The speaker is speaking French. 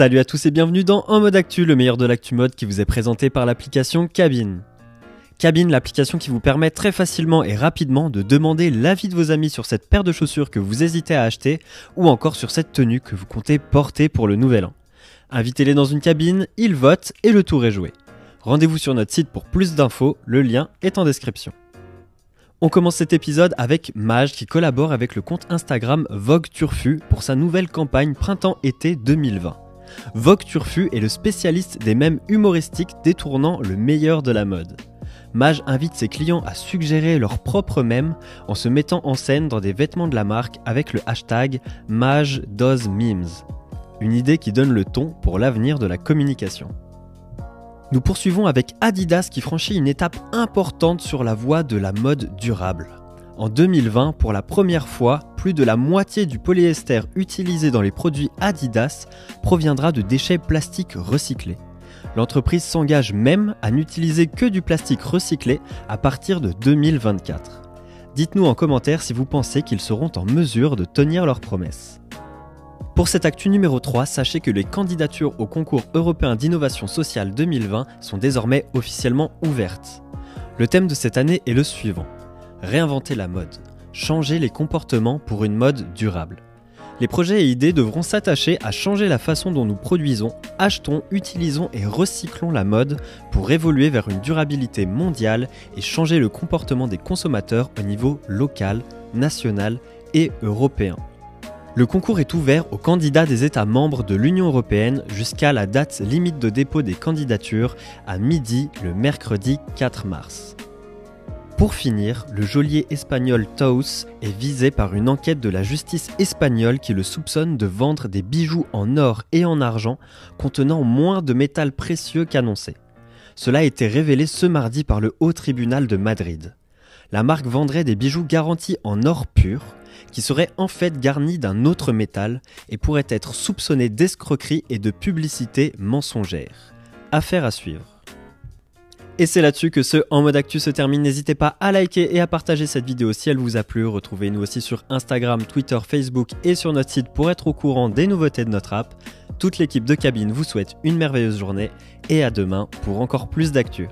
Salut à tous et bienvenue dans En mode actu, le meilleur de l'actu mode qui vous est présenté par l'application Cabine. Cabine, l'application qui vous permet très facilement et rapidement de demander l'avis de vos amis sur cette paire de chaussures que vous hésitez à acheter ou encore sur cette tenue que vous comptez porter pour le nouvel an. Invitez-les dans une cabine, ils votent et le tour est joué. Rendez-vous sur notre site pour plus d'infos, le lien est en description. On commence cet épisode avec Mage qui collabore avec le compte Instagram Vogue Turfu pour sa nouvelle campagne Printemps-été 2020. Vogue Turfu est le spécialiste des mèmes humoristiques détournant le meilleur de la mode. Mage invite ses clients à suggérer leurs propres mèmes en se mettant en scène dans des vêtements de la marque avec le hashtag MageDoesMemes. Une idée qui donne le ton pour l'avenir de la communication. Nous poursuivons avec Adidas qui franchit une étape importante sur la voie de la mode durable. En 2020, pour la première fois, plus de la moitié du polyester utilisé dans les produits Adidas proviendra de déchets plastiques recyclés. L'entreprise s'engage même à n'utiliser que du plastique recyclé à partir de 2024. Dites-nous en commentaire si vous pensez qu'ils seront en mesure de tenir leurs promesses. Pour cette actu numéro 3, sachez que les candidatures au concours européen d'innovation sociale 2020 sont désormais officiellement ouvertes. Le thème de cette année est le suivant. Réinventer la mode. Changer les comportements pour une mode durable. Les projets et idées devront s'attacher à changer la façon dont nous produisons, achetons, utilisons et recyclons la mode pour évoluer vers une durabilité mondiale et changer le comportement des consommateurs au niveau local, national et européen. Le concours est ouvert aux candidats des États membres de l'Union européenne jusqu'à la date limite de dépôt des candidatures à midi le mercredi 4 mars. Pour finir, le geôlier espagnol Taus est visé par une enquête de la justice espagnole qui le soupçonne de vendre des bijoux en or et en argent contenant moins de métal précieux qu'annoncé. Cela a été révélé ce mardi par le haut tribunal de Madrid. La marque vendrait des bijoux garantis en or pur, qui seraient en fait garnis d'un autre métal et pourraient être soupçonnés d'escroquerie et de publicité mensongère. Affaire à suivre. Et c'est là-dessus que ce En mode actu se termine. N'hésitez pas à liker et à partager cette vidéo si elle vous a plu. Retrouvez-nous aussi sur Instagram, Twitter, Facebook et sur notre site pour être au courant des nouveautés de notre app. Toute l'équipe de cabine vous souhaite une merveilleuse journée et à demain pour encore plus d'actu.